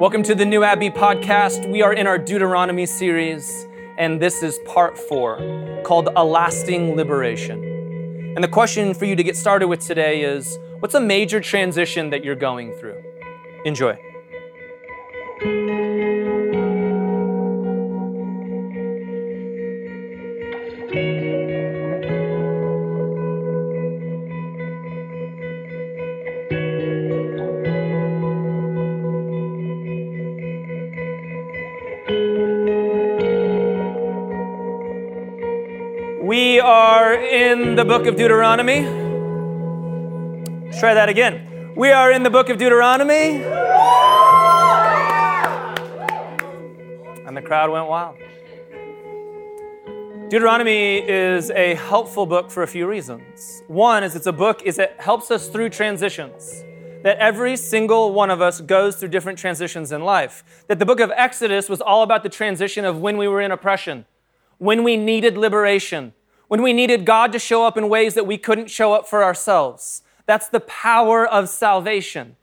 Welcome to the New Abbey podcast. We are in our Deuteronomy series, and this is part four called A Lasting Liberation. And the question for you to get started with today is what's a major transition that you're going through? Enjoy. The book of Deuteronomy. Let's try that again. We are in the book of Deuteronomy. And the crowd went wild. Deuteronomy is a helpful book for a few reasons. One is it's a book is it helps us through transitions. That every single one of us goes through different transitions in life. That the book of Exodus was all about the transition of when we were in oppression, when we needed liberation, when we needed God to show up in ways that we couldn't show up for ourselves. That's the power of salvation.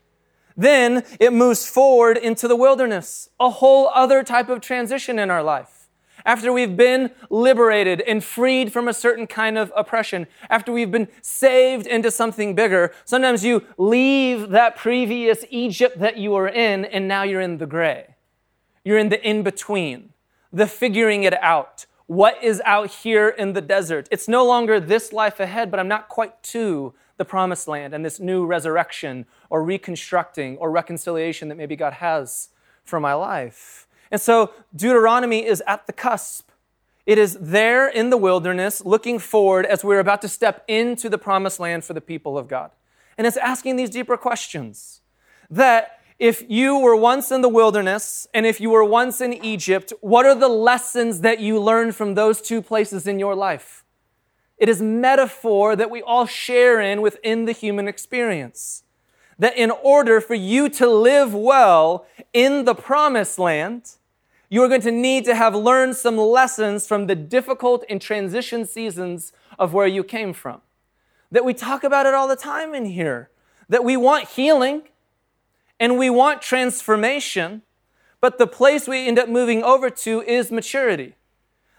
Then it moves forward into the wilderness, a whole other type of transition in our life. After we've been liberated and freed from a certain kind of oppression, after we've been saved into something bigger, sometimes you leave that previous Egypt that you were in and now you're in the gray. You're in the in between, the figuring it out, what is out here in the desert. It's no longer this life ahead, but I'm not quite to the promised land and this new resurrection or reconstructing or reconciliation that maybe God has for my life. And so Deuteronomy is at the cusp. It is there in the wilderness looking forward as we're about to step into the promised land for the people of God. And it's asking these deeper questions that if you were once in the wilderness and if you were once in Egypt, what are the lessons that you learned from those two places in your life? It is metaphor that we all share in within the human experience. That in order for you to live well in the promised land, you are going to need to have learned some lessons from the difficult and transition seasons of where you came from. That we talk about it all the time in here. That we want healing, and we want transformation, but the place we end up moving over to is maturity.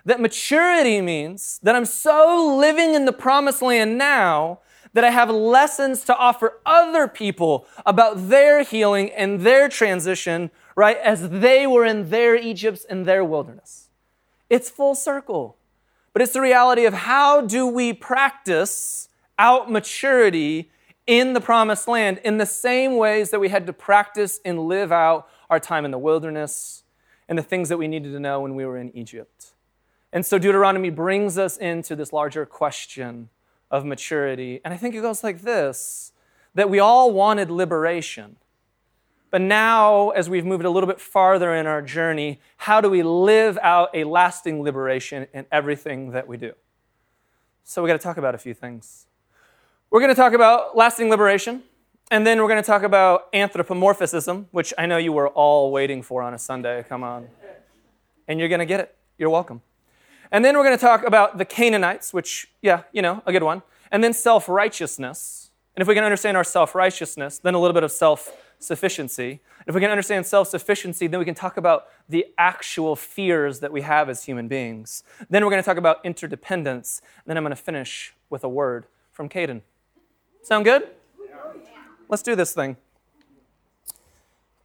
That maturity means that I'm so living in the promised land now that I have lessons to offer other people about their healing and their transition, right, as they were in their Egypts and their wilderness. It's full circle. But it's the reality of how do we practice out maturity in the promised land in the same ways that we had to practice and live out our time in the wilderness and the things that we needed to know when we were in Egypt. And so Deuteronomy brings us into this larger question of maturity. And I think it goes like this that we all wanted liberation. But now, as we've moved a little bit farther in our journey, how do we live out a lasting liberation in everything that we do? So, we got to talk about a few things. We're going to talk about lasting liberation, and then we're going to talk about anthropomorphism, which I know you were all waiting for on a Sunday. Come on. And you're going to get it. You're welcome. And then we're going to talk about the Canaanites, which, yeah, you know, a good one. And then self righteousness. And if we can understand our self righteousness, then a little bit of self sufficiency. If we can understand self sufficiency, then we can talk about the actual fears that we have as human beings. Then we're going to talk about interdependence. And then I'm going to finish with a word from Caden. Sound good? Let's do this thing.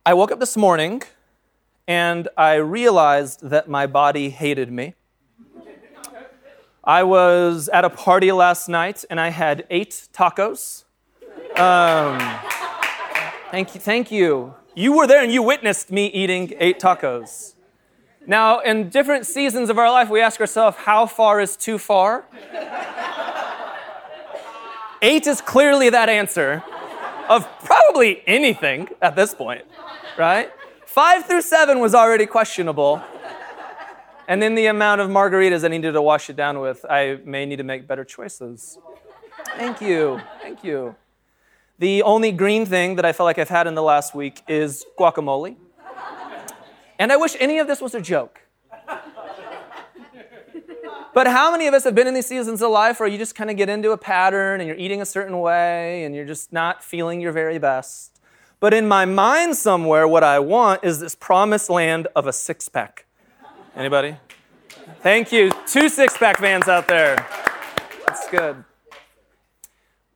I woke up this morning and I realized that my body hated me. I was at a party last night and I had eight tacos. Um, thank you. Thank you. You were there and you witnessed me eating eight tacos. Now, in different seasons of our life, we ask ourselves, how far is too far? Eight is clearly that answer of probably anything at this point, right? Five through seven was already questionable. And then the amount of margaritas I needed to wash it down with, I may need to make better choices. Thank you. Thank you. The only green thing that I felt like I've had in the last week is guacamole. And I wish any of this was a joke. But how many of us have been in these seasons of life where you just kind of get into a pattern and you're eating a certain way and you're just not feeling your very best? But in my mind somewhere, what I want is this promised land of a six pack. Anybody? Thank you. Two six pack fans out there. That's good.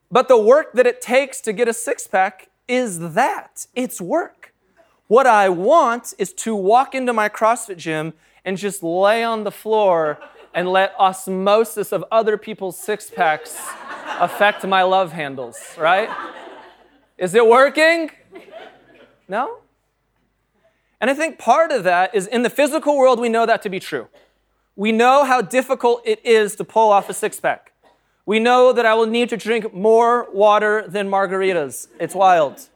But the work that it takes to get a six pack is that it's work. What I want is to walk into my CrossFit gym and just lay on the floor and let osmosis of other people's six packs affect my love handles, right? Is it working? No? And I think part of that is in the physical world, we know that to be true. We know how difficult it is to pull off a six pack. We know that I will need to drink more water than margaritas. It's wild.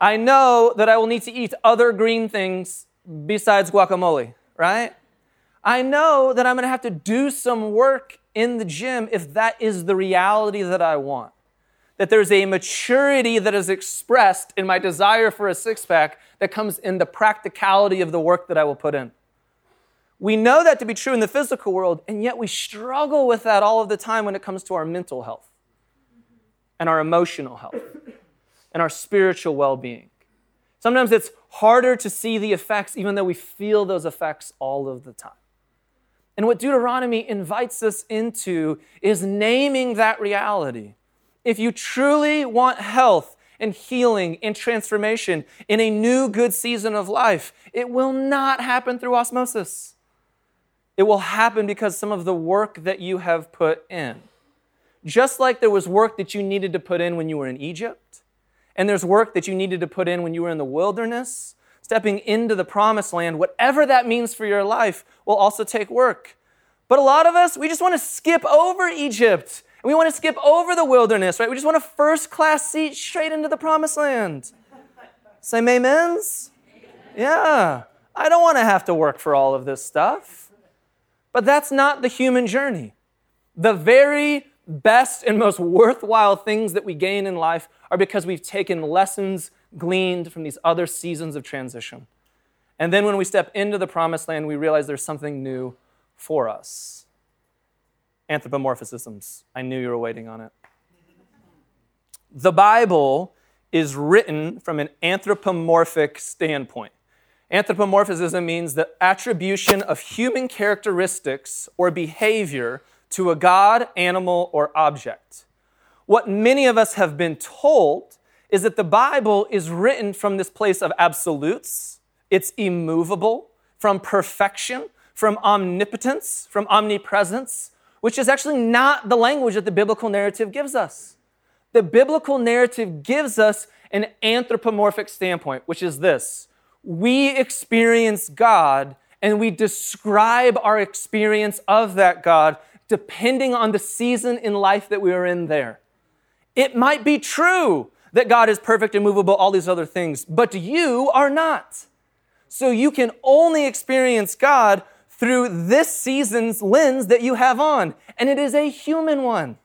I know that I will need to eat other green things besides guacamole, right? I know that I'm going to have to do some work in the gym if that is the reality that I want. That there's a maturity that is expressed in my desire for a six pack that comes in the practicality of the work that I will put in. We know that to be true in the physical world, and yet we struggle with that all of the time when it comes to our mental health and our emotional health and our spiritual well being. Sometimes it's harder to see the effects, even though we feel those effects all of the time. And what Deuteronomy invites us into is naming that reality. If you truly want health and healing and transformation in a new good season of life, it will not happen through osmosis. It will happen because some of the work that you have put in. Just like there was work that you needed to put in when you were in Egypt, and there's work that you needed to put in when you were in the wilderness, stepping into the promised land, whatever that means for your life, will also take work. But a lot of us, we just want to skip over Egypt. And we want to skip over the wilderness, right? We just want a first class seat straight into the promised land. Say amens? Yeah. I don't want to have to work for all of this stuff. But that's not the human journey. The very best and most worthwhile things that we gain in life are because we've taken lessons gleaned from these other seasons of transition. And then when we step into the promised land, we realize there's something new for us. Anthropomorphisms. I knew you were waiting on it. The Bible is written from an anthropomorphic standpoint. Anthropomorphism means the attribution of human characteristics or behavior to a god, animal, or object. What many of us have been told is that the Bible is written from this place of absolutes, it's immovable, from perfection, from omnipotence, from omnipresence, which is actually not the language that the biblical narrative gives us. The biblical narrative gives us an anthropomorphic standpoint, which is this we experience God and we describe our experience of that God depending on the season in life that we are in there. It might be true that God is perfect, and immovable, all these other things, but you are not. So you can only experience God through this season's lens that you have on, and it is a human one.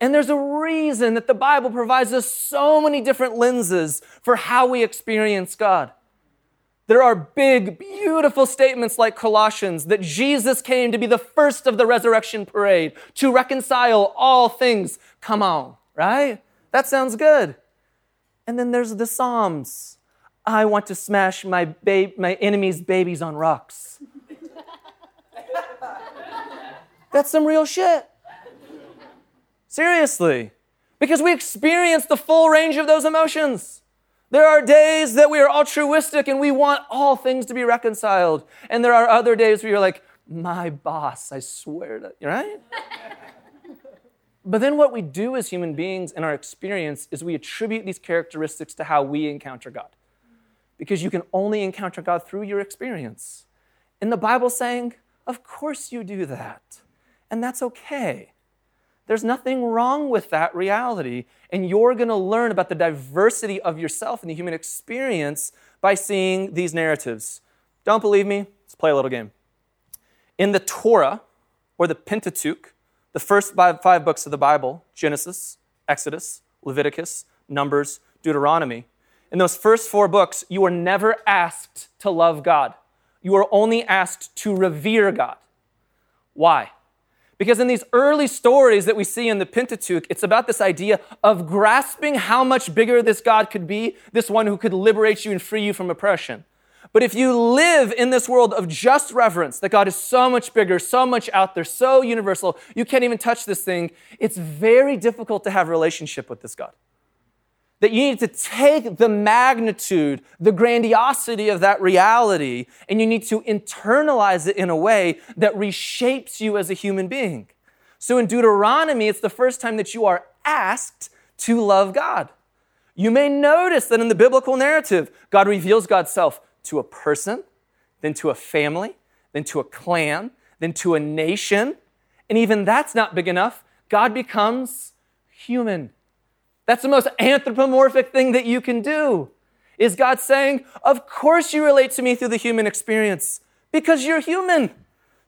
And there's a reason that the Bible provides us so many different lenses for how we experience God. There are big, beautiful statements like Colossians that Jesus came to be the first of the resurrection parade, to reconcile all things. Come on, right? That sounds good. And then there's the Psalms. I want to smash my, ba- my enemy's babies on rocks. That's some real shit. Seriously. Because we experience the full range of those emotions. There are days that we are altruistic and we want all things to be reconciled. And there are other days where you're like, my boss, I swear to, right? but then what we do as human beings in our experience is we attribute these characteristics to how we encounter God. Because you can only encounter God through your experience. And the Bible saying, of course you do that. And that's okay. There's nothing wrong with that reality. And you're going to learn about the diversity of yourself and the human experience by seeing these narratives. Don't believe me? Let's play a little game. In the Torah, or the Pentateuch, the first five, books of the Bible Genesis, Exodus, Leviticus, Numbers, Deuteronomy in those first four books, you are never asked to love God. You are only asked to revere God. Why? Because in these early stories that we see in the Pentateuch, it's about this idea of grasping how much bigger this God could be, this one who could liberate you and free you from oppression. But if you live in this world of just reverence, that God is so much bigger, so much out there, so universal, you can't even touch this thing, it's very difficult to have relationship with this God. That you need to take the magnitude, the grandiosity of that reality, and you need to internalize it in a way that reshapes you as a human being. So in Deuteronomy, it's the first time that you are asked to love God. You may notice that in the biblical narrative, God reveals God's self to a person, then to a family, then to a clan, then to a nation. And even that's not big enough. God becomes human. That's the most anthropomorphic thing that you can do. Is God saying, Of course you relate to me through the human experience because you're human.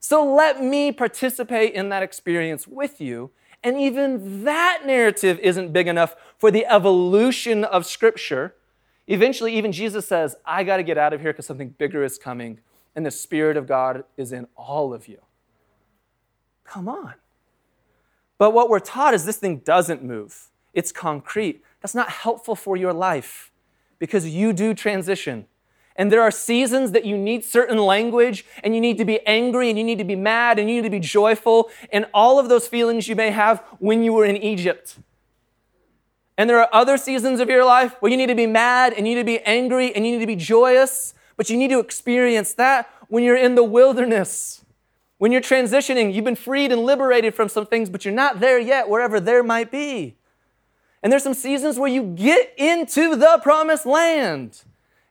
So let me participate in that experience with you. And even that narrative isn't big enough for the evolution of Scripture. Eventually, even Jesus says, I got to get out of here because something bigger is coming, and the Spirit of God is in all of you. Come on. But what we're taught is this thing doesn't move it's concrete. That's not helpful for your life because you do transition. And there are seasons that you need certain language, and you need to be angry, and you need to be mad, and you need to be joyful, and all of those feelings you may have when you were in Egypt. And there are other seasons of your life where you need to be mad, and you need to be angry, and you need to be joyous, but you need to experience that when you're in the wilderness. When you're transitioning, you've been freed and liberated from some things, but you're not there yet, wherever there might be. And there's some seasons where you get into the promised land.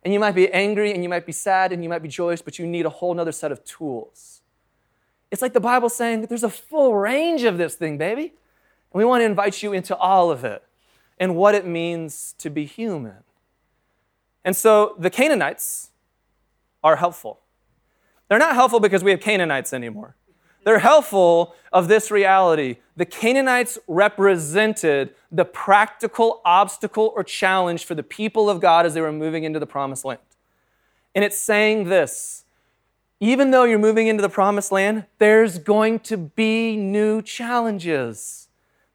And you might be angry and you might be sad and you might be joyous, but you need a whole other set of tools. It's like the Bible saying that there's a full range of this thing, baby. And we want to invite you into all of it and what it means to be human. And so the Canaanites are helpful. They're not helpful because we have Canaanites anymore. They're helpful of this reality. The Canaanites represented the practical obstacle or challenge for the people of God as they were moving into the promised land. And it's saying this even though you're moving into the promised land, there's going to be new challenges.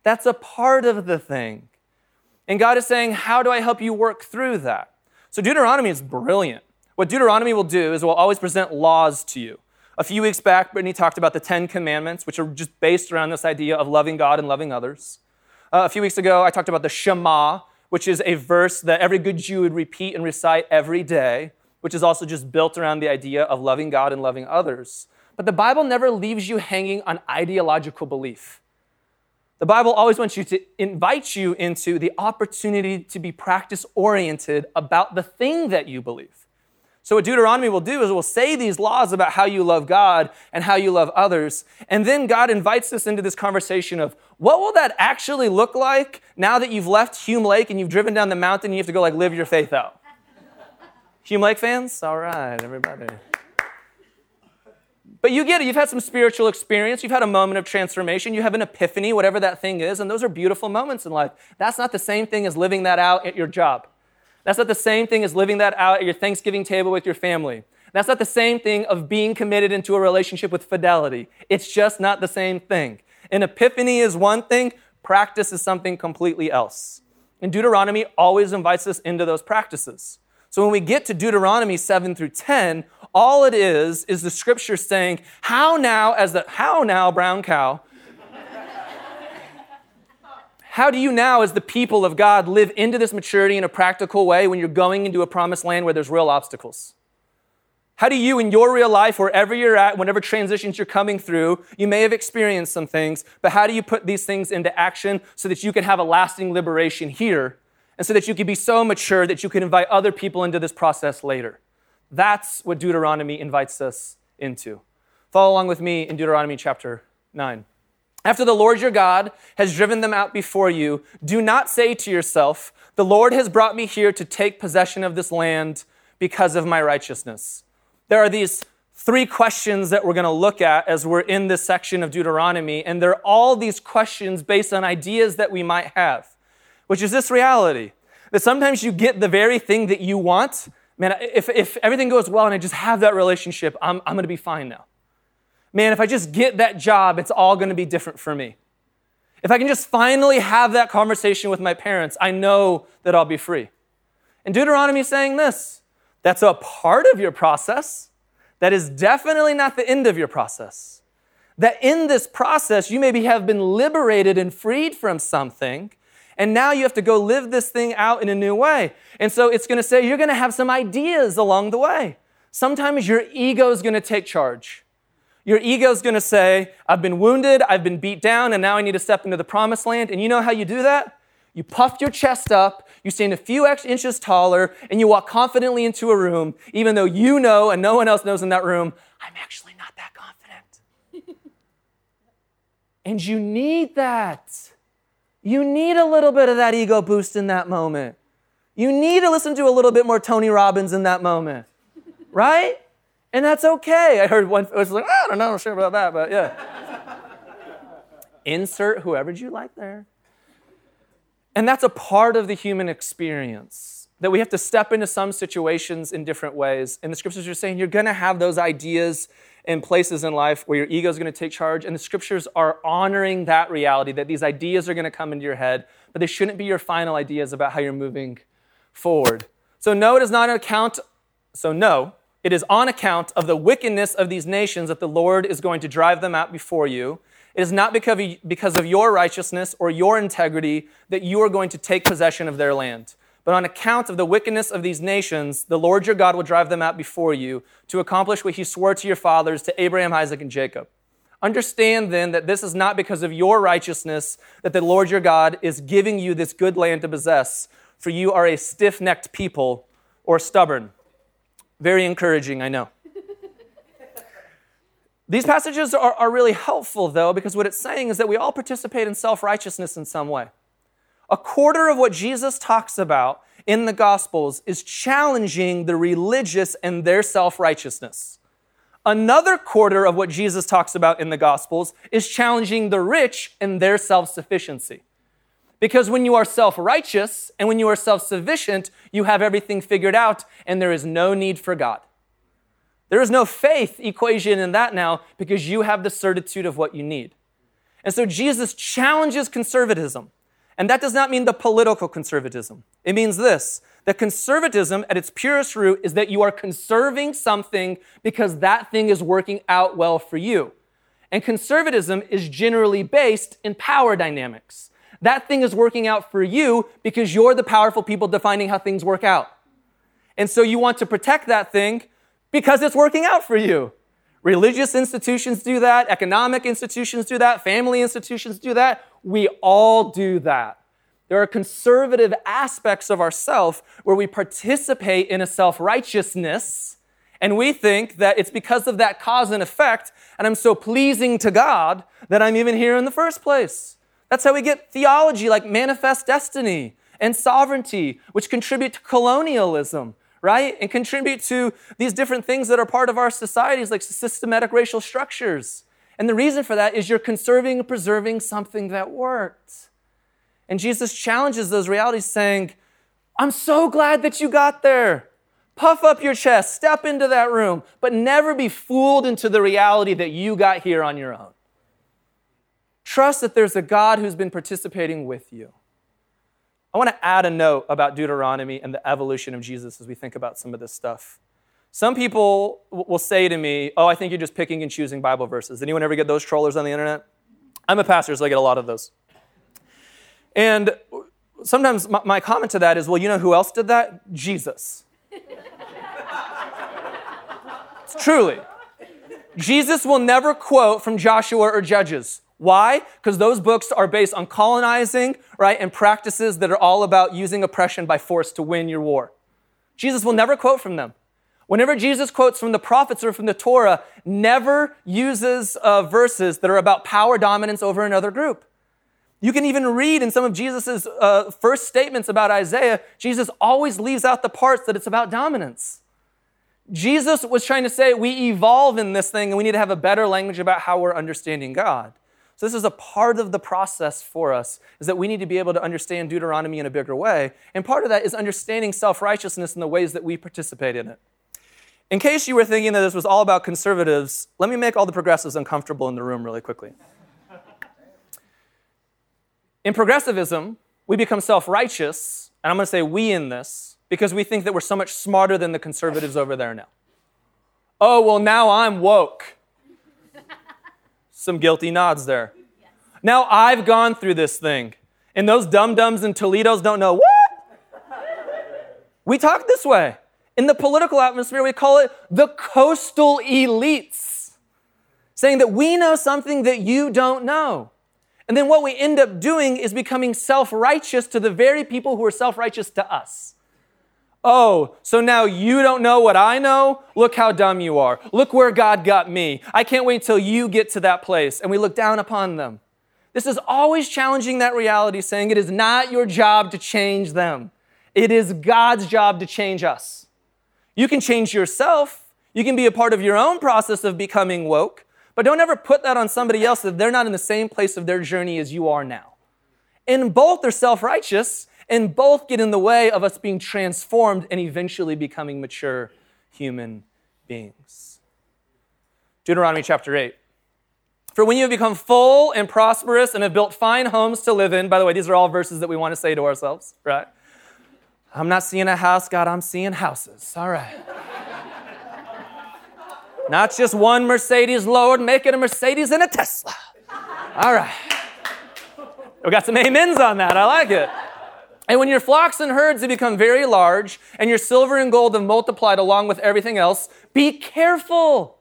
That's a part of the thing. And God is saying, How do I help you work through that? So Deuteronomy is brilliant. What Deuteronomy will do is will always present laws to you. A few weeks back, Brittany talked about the Ten Commandments, which are just based around this idea of loving God and loving others. Uh, a few weeks ago, I talked about the Shema, which is a verse that every good Jew would repeat and recite every day, which is also just built around the idea of loving God and loving others. But the Bible never leaves you hanging on ideological belief. The Bible always wants you to invite you into the opportunity to be practice oriented about the thing that you believe. So, what Deuteronomy will do is it will say these laws about how you love God and how you love others. And then God invites us into this conversation of what will that actually look like now that you've left Hume Lake and you've driven down the mountain and you have to go like live your faith out? Hume Lake fans? All right, everybody. But you get it. You've had some spiritual experience. You've had a moment of transformation. You have an epiphany, whatever that thing is. And those are beautiful moments in life. That's not the same thing as living that out at your job. That's not the same thing as living that out at your Thanksgiving table with your family. That's not the same thing of being committed into a relationship with fidelity. It's just not the same thing. An epiphany is one thing, practice is something completely else. And Deuteronomy always invites us into those practices. So when we get to Deuteronomy 7 through 10, all it is is the scripture saying, How now, as the, how now, brown cow, how do you now, as the people of God, live into this maturity in a practical way when you're going into a promised land where there's real obstacles? How do you, in your real life, wherever you're at, whatever transitions you're coming through, you may have experienced some things, but how do you put these things into action so that you can have a lasting liberation here and so that you can be so mature that you can invite other people into this process later? That's what Deuteronomy invites us into. Follow along with me in Deuteronomy chapter 9. After the Lord your God has driven them out before you, do not say to yourself, The Lord has brought me here to take possession of this land because of my righteousness. There are these three questions that we're going to look at as we're in this section of Deuteronomy, and they're all these questions based on ideas that we might have, which is this reality that sometimes you get the very thing that you want. Man, if, if everything goes well and I just have that relationship, I'm, I'm going to be fine now. man, if I just get that job, it's all going to be different for me. If I can just finally have that conversation with my parents, I know that I'll be free. And Deuteronomy is saying this that's a part of your process. That is definitely not the end of your process. That in this process, you maybe have been liberated and freed from something, and now you have to go live this thing out in a new way. And so it's gonna say you're gonna have some ideas along the way. Sometimes your ego is gonna take charge. Your ego is going to say, I've been wounded, I've been beat down, and now I need to step into the promised land. And you know how you do that? You puff your chest up, you stand a few inches taller, and you walk confidently into a room, even though you know and no one else knows in that room, I'm actually not that confident. and you need that. You need a little bit of that ego boost in that moment. You need to listen to a little bit more Tony Robbins in that moment, right? And that's okay. I heard one, I was like, ah, I don't know, I'm sure about that, but yeah. Insert whoever you like there. And that's a part of the human experience that we have to step into some situations in different ways. And the scriptures are saying you're going to have those ideas and places in life where your ego is going to take charge. And the scriptures are honoring that reality that these ideas are going to come into your head, but they shouldn't be your final ideas about how you're moving forward. So, no, it is not an account. So, no, it is on account of the wickedness of these nations that the Lord is going to drive them out before you. It is not because of your righteousness or your integrity that you are going to take possession of their land. But on account of the wickedness of these nations, the Lord your God will drive them out before you to accomplish what he swore to your fathers, to Abraham, Isaac, and Jacob. Understand then that this is not because of your righteousness that the Lord your God is giving you this good land to possess, for you are a stiff necked people or stubborn. Very encouraging, I know. These passages are, are really helpful, though, because what it's saying is that we all participate in self righteousness in some way. A quarter of what Jesus talks about in the Gospels is challenging the religious and their self righteousness. Another quarter of what Jesus talks about in the Gospels is challenging the rich and their self sufficiency. Because when you are self righteous and when you are self sufficient, you have everything figured out and there is no need for God. There is no faith equation in that now because you have the certitude of what you need. And so Jesus challenges conservatism. And that does not mean the political conservatism. It means this that conservatism at its purest root is that you are conserving something because that thing is working out well for you. And conservatism is generally based in power dynamics that thing is working out for you because you're the powerful people defining how things work out. And so you want to protect that thing because it's working out for you. Religious institutions do that, economic institutions do that, family institutions do that. We all do that. There are conservative aspects of ourself where we participate in a self righteousness, and we think that it's because of that cause and effect, and I'm so pleasing to God that I'm even here in the first place. That's how we get theology like manifest destiny and sovereignty, which contribute to colonialism, right? And contribute to these different things that are part of our societies, like systematic racial structures. And the reason for that is you're conserving and preserving something that worked. And Jesus challenges those realities, saying, I'm so glad that you got there. Puff up your chest, step into that room, but never be fooled into the reality that you got here on your own. Trust that there's a God who's been participating with you. I want to add a note about Deuteronomy and the evolution of Jesus as we think about some of this stuff. Some people will say to me, Oh, I think you're just picking and choosing Bible verses. Anyone ever get those trollers on the internet? I'm a pastor, so I get a lot of those. And sometimes my comment to that is, Well, you know who else did that? Jesus. Truly. Jesus will never quote from Joshua or Judges. Why? Because those books are based on colonizing, right, and practices that are all about using oppression by force to win your war. Jesus will never quote from them. Whenever Jesus quotes from the prophets or from the Torah, never uses uh, verses that are about power dominance over another group. You can even read in some of Jesus' uh, first statements about Isaiah, Jesus always leaves out the parts that it's about dominance. Jesus was trying to say we evolve in this thing and we need to have a better language about how we're understanding God. So this is a part of the process for us, is that we need to be able to understand Deuteronomy in a bigger way. And part of that is understanding self-righteousness in the ways that we participate in it. In case you were thinking that this was all about conservatives, let me make all the progressives uncomfortable in the room really quickly. In progressivism, we become self righteous, and I'm going to say we in this, because we think that we're so much smarter than the conservatives over there now. Oh, well, now I'm woke. Some guilty nods there. Now I've gone through this thing, and those dum dums and Toledos don't know what? We talk this way. In the political atmosphere, we call it the coastal elites, saying that we know something that you don't know. And then what we end up doing is becoming self righteous to the very people who are self righteous to us. Oh, so now you don't know what I know? Look how dumb you are. Look where God got me. I can't wait till you get to that place. And we look down upon them. This is always challenging that reality, saying it is not your job to change them, it is God's job to change us. You can change yourself, you can be a part of your own process of becoming woke, but don't ever put that on somebody else that they're not in the same place of their journey as you are now. And both, they're self righteous, and both get in the way of us being transformed and eventually becoming mature human beings. Deuteronomy chapter 8. For when you have become full and prosperous and have built fine homes to live in, by the way, these are all verses that we want to say to ourselves, right? I'm not seeing a house, God, I'm seeing houses. All right. not just one Mercedes, Lord, make it a Mercedes and a Tesla. All right. We got some amens on that. I like it. And when your flocks and herds have become very large, and your silver and gold have multiplied along with everything else, be careful.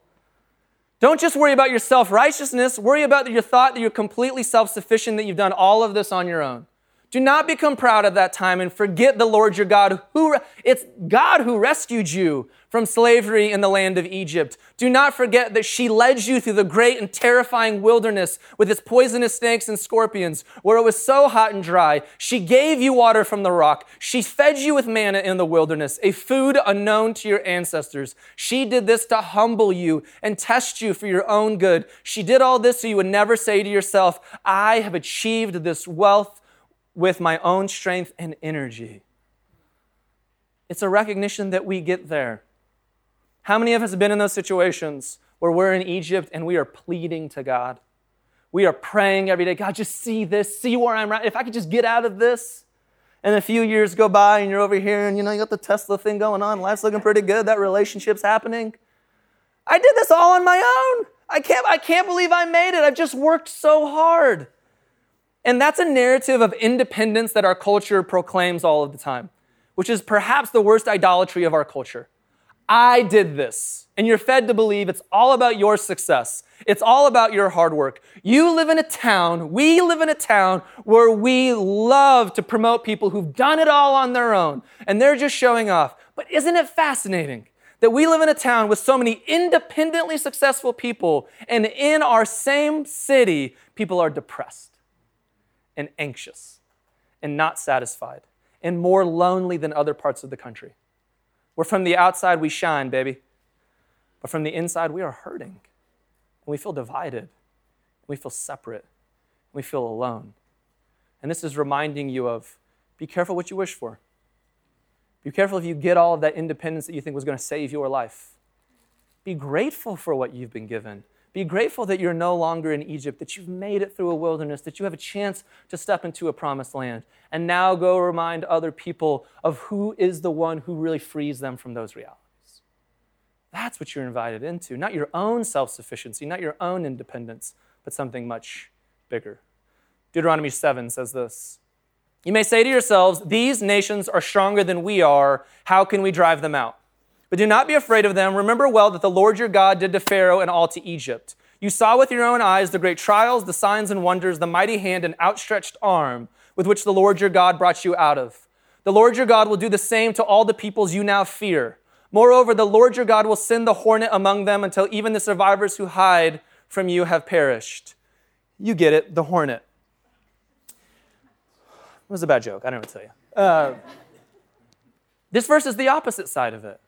Don't just worry about your self righteousness, worry about your thought that you're completely self sufficient, that you've done all of this on your own. Do not become proud at that time and forget the Lord your God, who it's God who rescued you from slavery in the land of Egypt. Do not forget that she led you through the great and terrifying wilderness with its poisonous snakes and scorpions, where it was so hot and dry. She gave you water from the rock. She fed you with manna in the wilderness, a food unknown to your ancestors. She did this to humble you and test you for your own good. She did all this so you would never say to yourself, I have achieved this wealth with my own strength and energy. It's a recognition that we get there. How many of us have been in those situations where we're in Egypt and we are pleading to God? We are praying every day, God, just see this, see where I'm at. If I could just get out of this. And a few years go by and you're over here and you know, you got the Tesla thing going on, life's looking pretty good, that relationship's happening. I did this all on my own. I can't, I can't believe I made it. I've just worked so hard. And that's a narrative of independence that our culture proclaims all of the time, which is perhaps the worst idolatry of our culture. I did this. And you're fed to believe it's all about your success. It's all about your hard work. You live in a town, we live in a town where we love to promote people who've done it all on their own and they're just showing off. But isn't it fascinating that we live in a town with so many independently successful people and in our same city, people are depressed? And anxious and not satisfied and more lonely than other parts of the country. Where from the outside we shine, baby, but from the inside we are hurting. And we feel divided. We feel separate. We feel alone. And this is reminding you of be careful what you wish for. Be careful if you get all of that independence that you think was going to save your life. Be grateful for what you've been given. Be grateful that you're no longer in Egypt, that you've made it through a wilderness, that you have a chance to step into a promised land. And now go remind other people of who is the one who really frees them from those realities. That's what you're invited into, not your own self sufficiency, not your own independence, but something much bigger. Deuteronomy 7 says this You may say to yourselves, These nations are stronger than we are. How can we drive them out? But do not be afraid of them. Remember well that the Lord your God did to Pharaoh and all to Egypt. You saw with your own eyes the great trials, the signs and wonders, the mighty hand and outstretched arm with which the Lord your God brought you out of. The Lord your God will do the same to all the peoples you now fear. Moreover, the Lord your God will send the hornet among them until even the survivors who hide from you have perished. You get it, the hornet. It was a bad joke. I don't know what to tell you. Uh, this verse is the opposite side of it.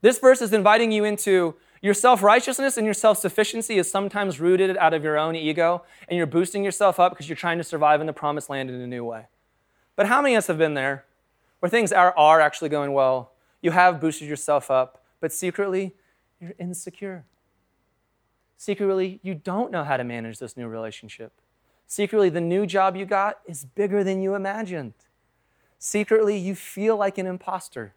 This verse is inviting you into your self righteousness and your self sufficiency is sometimes rooted out of your own ego, and you're boosting yourself up because you're trying to survive in the promised land in a new way. But how many of us have been there where things are, are actually going well? You have boosted yourself up, but secretly, you're insecure. Secretly, you don't know how to manage this new relationship. Secretly, the new job you got is bigger than you imagined. Secretly, you feel like an imposter.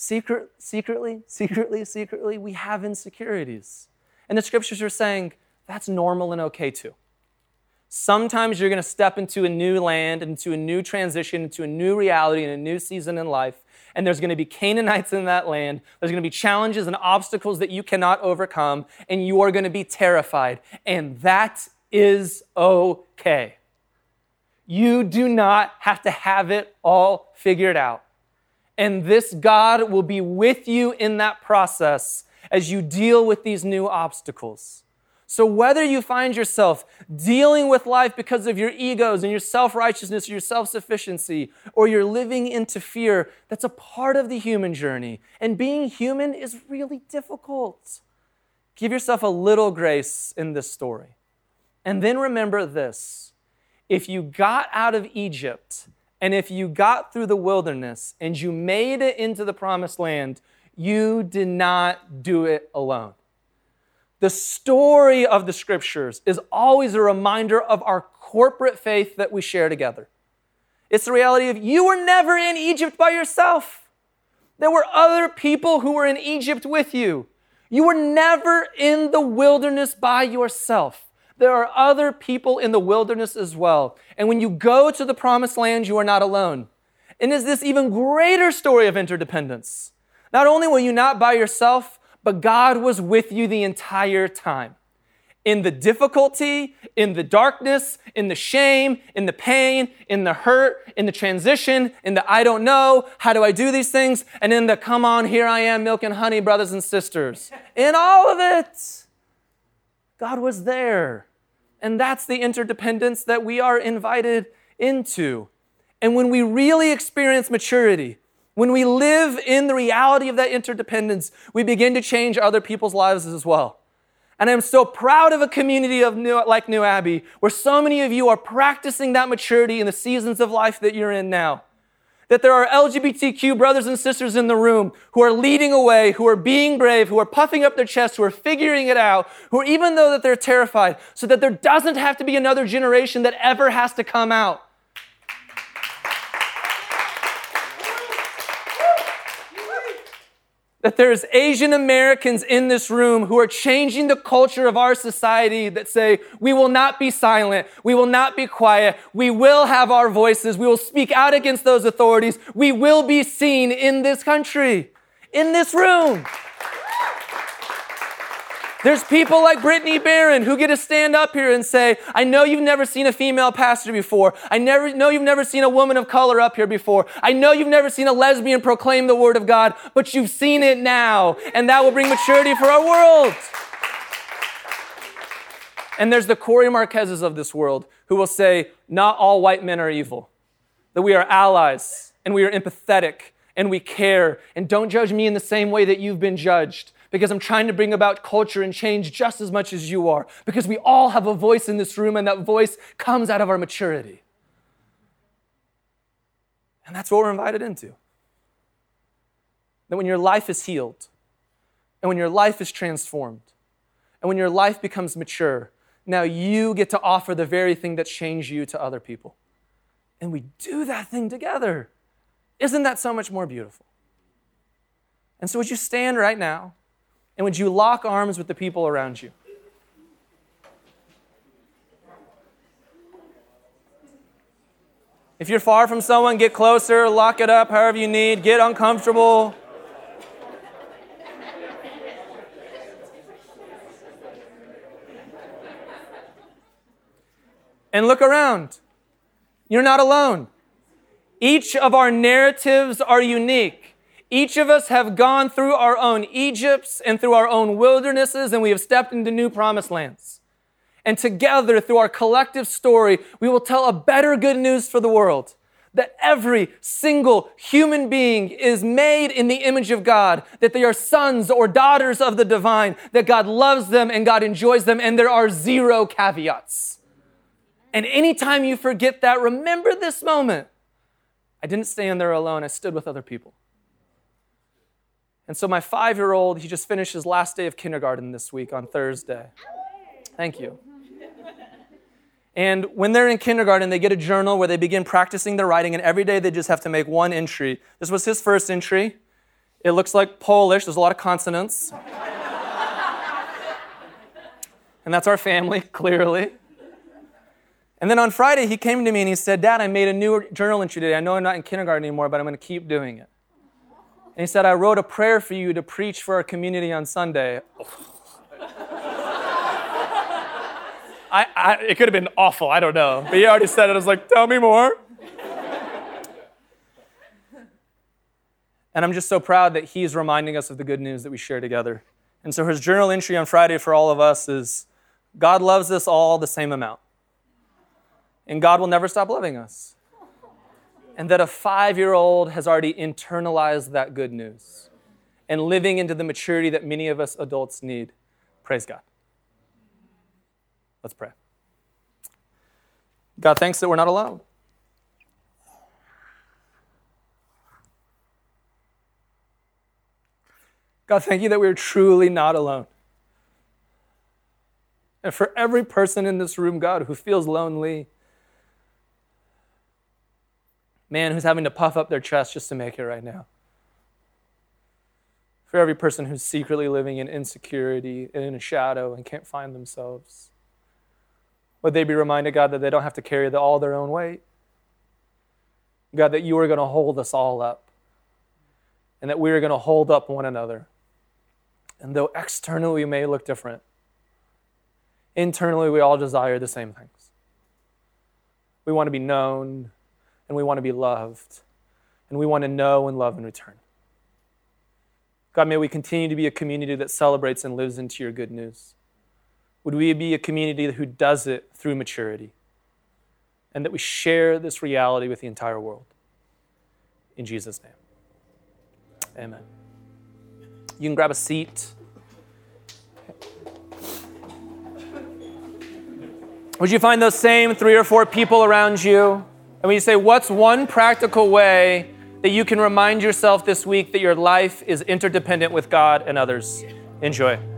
Secret, secretly, secretly, secretly, we have insecurities. And the scriptures are saying that's normal and okay too. Sometimes you're going to step into a new land, into a new transition, into a new reality, in a new season in life. And there's going to be Canaanites in that land. There's going to be challenges and obstacles that you cannot overcome. And you are going to be terrified. And that is okay. You do not have to have it all figured out. And this God will be with you in that process as you deal with these new obstacles. So, whether you find yourself dealing with life because of your egos and your self righteousness, or your self sufficiency, or you're living into fear, that's a part of the human journey. And being human is really difficult. Give yourself a little grace in this story. And then remember this if you got out of Egypt and if you got through the wilderness and you made it into the promised land, you did not do it alone. The story of the scriptures is always a reminder of our corporate faith that we share together. It's the reality of you were never in Egypt by yourself. There were other people who were in Egypt with you. You were never in the wilderness by yourself there are other people in the wilderness as well. And when you go to the promised land, you are not alone. And is this even greater story of interdependence? Not only were you not by yourself, but God was with you the entire time. In the difficulty, in the darkness, in the shame, in the pain, in the hurt, in the transition, in the I don't know, how do I do these things, and in the come on, here I am, milk and honey, brothers and sisters. In all of it, God was there. And that's the interdependence that we are invited into. And when we really experience maturity, when we live in the reality of that interdependence, we begin to change other people's lives as well. And I'm so proud of a community of New, like New Abbey, where so many of you are practicing that maturity in the seasons of life that you're in now that there are LGBTQ brothers and sisters in the room who are leading away, who are being brave, who are puffing up their chests, who are figuring it out, who are even though that they're terrified, so that there doesn't have to be another generation that ever has to come out. That there's Asian Americans in this room who are changing the culture of our society that say, we will not be silent, we will not be quiet, we will have our voices, we will speak out against those authorities, we will be seen in this country, in this room. There's people like Brittany Barron who get to stand up here and say, I know you've never seen a female pastor before. I never know you've never seen a woman of color up here before. I know you've never seen a lesbian proclaim the word of God, but you've seen it now. And that will bring maturity for our world. And there's the Corey Marquezes of this world who will say, not all white men are evil, that we are allies and we are empathetic and we care. And don't judge me in the same way that you've been judged because I'm trying to bring about culture and change just as much as you are, because we all have a voice in this room, and that voice comes out of our maturity. And that's what we're invited into. That when your life is healed, and when your life is transformed, and when your life becomes mature, now you get to offer the very thing that changed you to other people. And we do that thing together. Isn't that so much more beautiful? And so, would you stand right now? And would you lock arms with the people around you? If you're far from someone, get closer, lock it up however you need, get uncomfortable. And look around. You're not alone. Each of our narratives are unique. Each of us have gone through our own Egypts and through our own wildernesses, and we have stepped into new promised lands. And together, through our collective story, we will tell a better good news for the world that every single human being is made in the image of God, that they are sons or daughters of the divine, that God loves them and God enjoys them, and there are zero caveats. And anytime you forget that, remember this moment. I didn't stand there alone, I stood with other people. And so my five year old, he just finished his last day of kindergarten this week on Thursday. Thank you. And when they're in kindergarten, they get a journal where they begin practicing their writing, and every day they just have to make one entry. This was his first entry. It looks like Polish, there's a lot of consonants. and that's our family, clearly. And then on Friday, he came to me and he said, Dad, I made a new journal entry today. I know I'm not in kindergarten anymore, but I'm going to keep doing it. And he said, I wrote a prayer for you to preach for our community on Sunday. I, I, it could have been awful. I don't know. But he already said it. I was like, tell me more. and I'm just so proud that he's reminding us of the good news that we share together. And so his journal entry on Friday for all of us is God loves us all the same amount. And God will never stop loving us. And that a five year old has already internalized that good news and living into the maturity that many of us adults need. Praise God. Let's pray. God, thanks that we're not alone. God, thank you that we're truly not alone. And for every person in this room, God, who feels lonely, man who's having to puff up their chest just to make it right now. For every person who's secretly living in insecurity and in a shadow and can't find themselves. Would they be reminded, God, that they don't have to carry the, all their own weight? God, that you are going to hold us all up and that we are going to hold up one another. And though externally we may look different, internally we all desire the same things. We want to be known and we want to be loved and we want to know and love in return. God, may we continue to be a community that celebrates and lives into your good news. Would we be a community who does it through maturity? And that we share this reality with the entire world. In Jesus' name. Amen. You can grab a seat. Would you find those same three or four people around you? And when you say, What's one practical way that you can remind yourself this week that your life is interdependent with God and others? Enjoy.